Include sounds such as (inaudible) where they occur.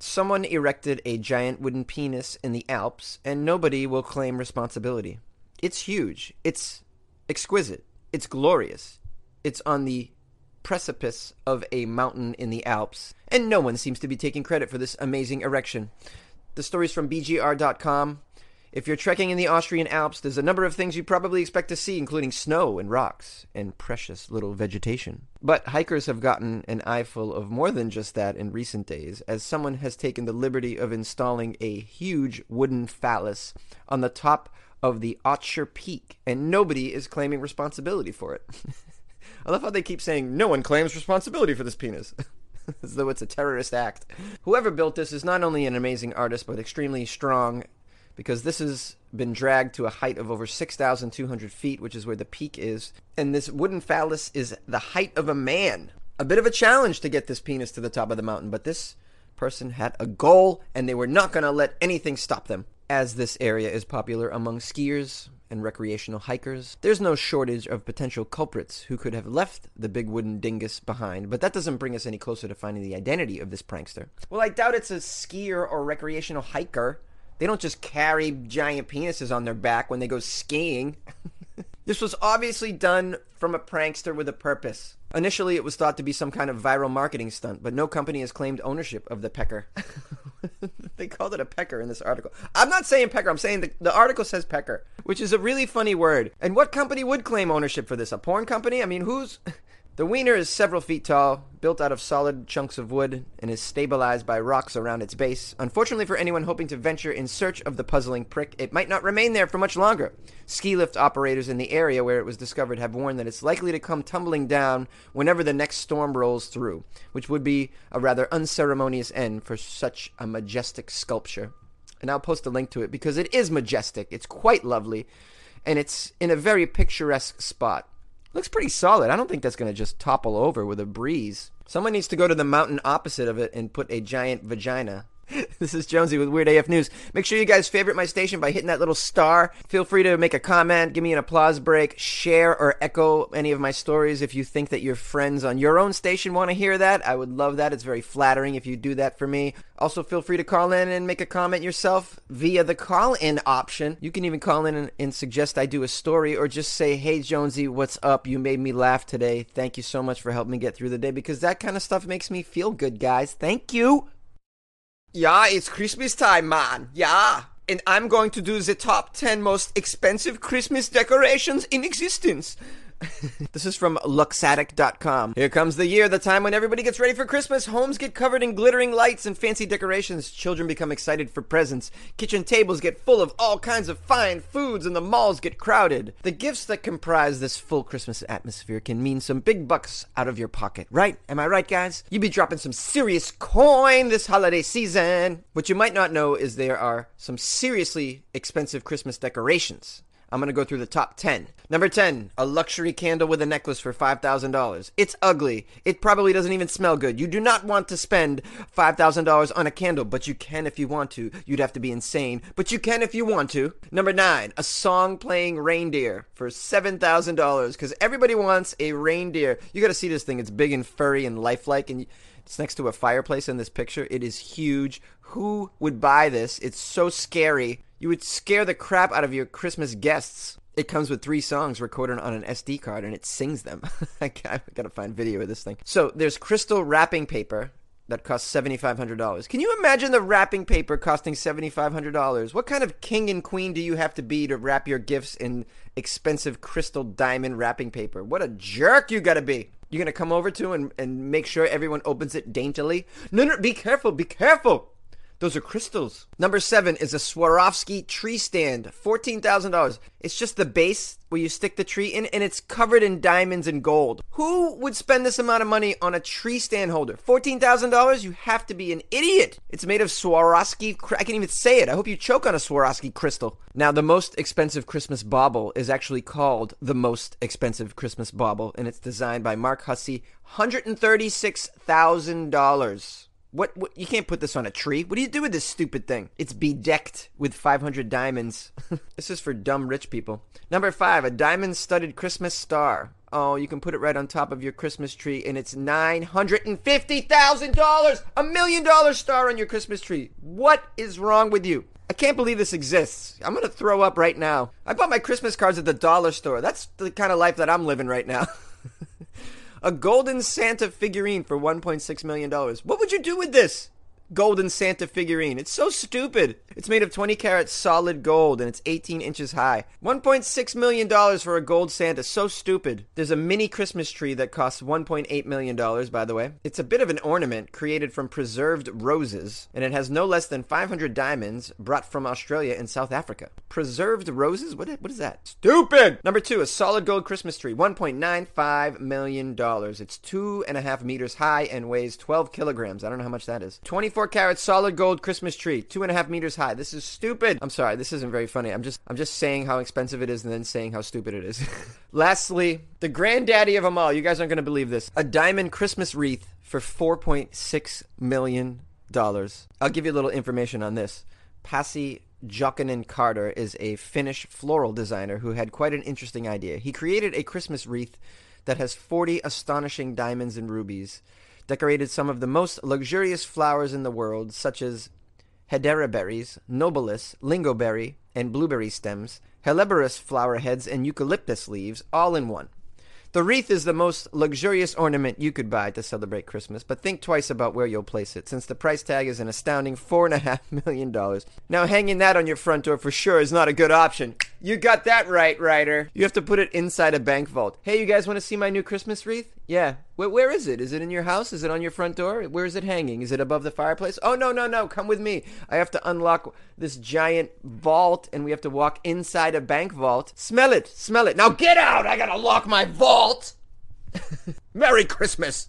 Someone erected a giant wooden penis in the Alps, and nobody will claim responsibility. It's huge. It's exquisite. It's glorious. It's on the precipice of a mountain in the Alps, and no one seems to be taking credit for this amazing erection. The story's from BGR.com. If you're trekking in the Austrian Alps, there's a number of things you probably expect to see, including snow and rocks and precious little vegetation. But hikers have gotten an eyeful of more than just that in recent days, as someone has taken the liberty of installing a huge wooden phallus on the top of the Ötscher Peak, and nobody is claiming responsibility for it. (laughs) I love how they keep saying no one claims responsibility for this penis. (laughs) As though it's a terrorist act. Whoever built this is not only an amazing artist, but extremely strong because this has been dragged to a height of over 6,200 feet, which is where the peak is. And this wooden phallus is the height of a man. A bit of a challenge to get this penis to the top of the mountain, but this person had a goal and they were not going to let anything stop them. As this area is popular among skiers and recreational hikers, there's no shortage of potential culprits who could have left the big wooden dingus behind, but that doesn't bring us any closer to finding the identity of this prankster. Well, I doubt it's a skier or recreational hiker. They don't just carry giant penises on their back when they go skiing. (laughs) this was obviously done from a prankster with a purpose. Initially, it was thought to be some kind of viral marketing stunt, but no company has claimed ownership of the pecker. (laughs) they called it a pecker in this article. I'm not saying pecker, I'm saying the, the article says pecker, which is a really funny word. And what company would claim ownership for this? A porn company? I mean, who's. The wiener is several feet tall, built out of solid chunks of wood, and is stabilized by rocks around its base. Unfortunately for anyone hoping to venture in search of the puzzling prick, it might not remain there for much longer. Ski lift operators in the area where it was discovered have warned that it's likely to come tumbling down whenever the next storm rolls through, which would be a rather unceremonious end for such a majestic sculpture. And I'll post a link to it because it is majestic. It's quite lovely, and it's in a very picturesque spot. Looks pretty solid. I don't think that's going to just topple over with a breeze. Someone needs to go to the mountain opposite of it and put a giant vagina (laughs) this is Jonesy with Weird AF News. Make sure you guys favorite my station by hitting that little star. Feel free to make a comment, give me an applause break, share or echo any of my stories if you think that your friends on your own station want to hear that. I would love that. It's very flattering if you do that for me. Also, feel free to call in and make a comment yourself via the call in option. You can even call in and, and suggest I do a story or just say, Hey, Jonesy, what's up? You made me laugh today. Thank you so much for helping me get through the day because that kind of stuff makes me feel good, guys. Thank you. Yeah, it's Christmas time, man. Yeah. And I'm going to do the top 10 most expensive Christmas decorations in existence. (laughs) this is from Luxatic.com. Here comes the year, the time when everybody gets ready for Christmas. Homes get covered in glittering lights and fancy decorations. Children become excited for presents. Kitchen tables get full of all kinds of fine foods, and the malls get crowded. The gifts that comprise this full Christmas atmosphere can mean some big bucks out of your pocket, right? Am I right, guys? You'd be dropping some serious coin this holiday season. What you might not know is there are some seriously expensive Christmas decorations. I'm going to go through the top 10. Number 10, a luxury candle with a necklace for $5,000. It's ugly. It probably doesn't even smell good. You do not want to spend $5,000 on a candle, but you can if you want to. You'd have to be insane, but you can if you want to. Number 9, a song playing reindeer for $7,000 because everybody wants a reindeer. You got to see this thing. It's big and furry and lifelike, and it's next to a fireplace in this picture. It is huge. Who would buy this? It's so scary. You would scare the crap out of your Christmas guests. It comes with three songs recorded on an SD card and it sings them. (laughs) I gotta find video of this thing. So there's crystal wrapping paper that costs $7,500. Can you imagine the wrapping paper costing $7,500? What kind of king and queen do you have to be to wrap your gifts in expensive crystal diamond wrapping paper? What a jerk you gotta be. You're gonna come over to and, and make sure everyone opens it daintily? No, no, be careful, be careful. Those are crystals. Number seven is a Swarovski tree stand, $14,000. It's just the base where you stick the tree in, and it's covered in diamonds and gold. Who would spend this amount of money on a tree stand holder? $14,000? You have to be an idiot. It's made of Swarovski. I can't even say it. I hope you choke on a Swarovski crystal. Now, the most expensive Christmas bauble is actually called the most expensive Christmas bauble, and it's designed by Mark Hussey. $136,000. What, what, You can't put this on a tree. What do you do with this stupid thing? It's bedecked with 500 diamonds. (laughs) this is for dumb rich people. Number five, a diamond studded Christmas star. Oh, you can put it right on top of your Christmas tree, and it's $950,000! A million dollar star on your Christmas tree. What is wrong with you? I can't believe this exists. I'm gonna throw up right now. I bought my Christmas cards at the dollar store. That's the kind of life that I'm living right now. (laughs) a golden Santa figurine for $1.6 million. What would you do with this? Golden Santa figurine. It's so stupid. It's made of 20 karat solid gold and it's 18 inches high. $1.6 million for a gold Santa. So stupid. There's a mini Christmas tree that costs $1.8 million, by the way. It's a bit of an ornament created from preserved roses and it has no less than 500 diamonds brought from Australia and South Africa. Preserved roses? What, what is that? Stupid! Number two, a solid gold Christmas tree. $1.95 million. It's two and a half meters high and weighs 12 kilograms. I don't know how much that is. 24 24 karat solid gold Christmas tree, two and a half meters high. This is stupid. I'm sorry, this isn't very funny. I'm just I'm just saying how expensive it is and then saying how stupid it is. (laughs) Lastly, the granddaddy of them all. You guys aren't to believe this. A diamond Christmas wreath for 4.6 million dollars. I'll give you a little information on this. Pasi Jokinen Carter is a Finnish floral designer who had quite an interesting idea. He created a Christmas wreath that has 40 astonishing diamonds and rubies decorated some of the most luxurious flowers in the world, such as hedera berries, nobilis, lingoberry, and blueberry stems, helleborus flower heads, and eucalyptus leaves, all in one. The wreath is the most luxurious ornament you could buy to celebrate Christmas, but think twice about where you'll place it, since the price tag is an astounding $4.5 million. Now, hanging that on your front door for sure is not a good option. You got that right, Ryder. You have to put it inside a bank vault. Hey, you guys want to see my new Christmas wreath? Yeah. Where, where is it? Is it in your house? Is it on your front door? Where is it hanging? Is it above the fireplace? Oh, no, no, no. Come with me. I have to unlock this giant vault and we have to walk inside a bank vault. Smell it. Smell it. Now get out. I got to lock my vault. (laughs) Merry Christmas.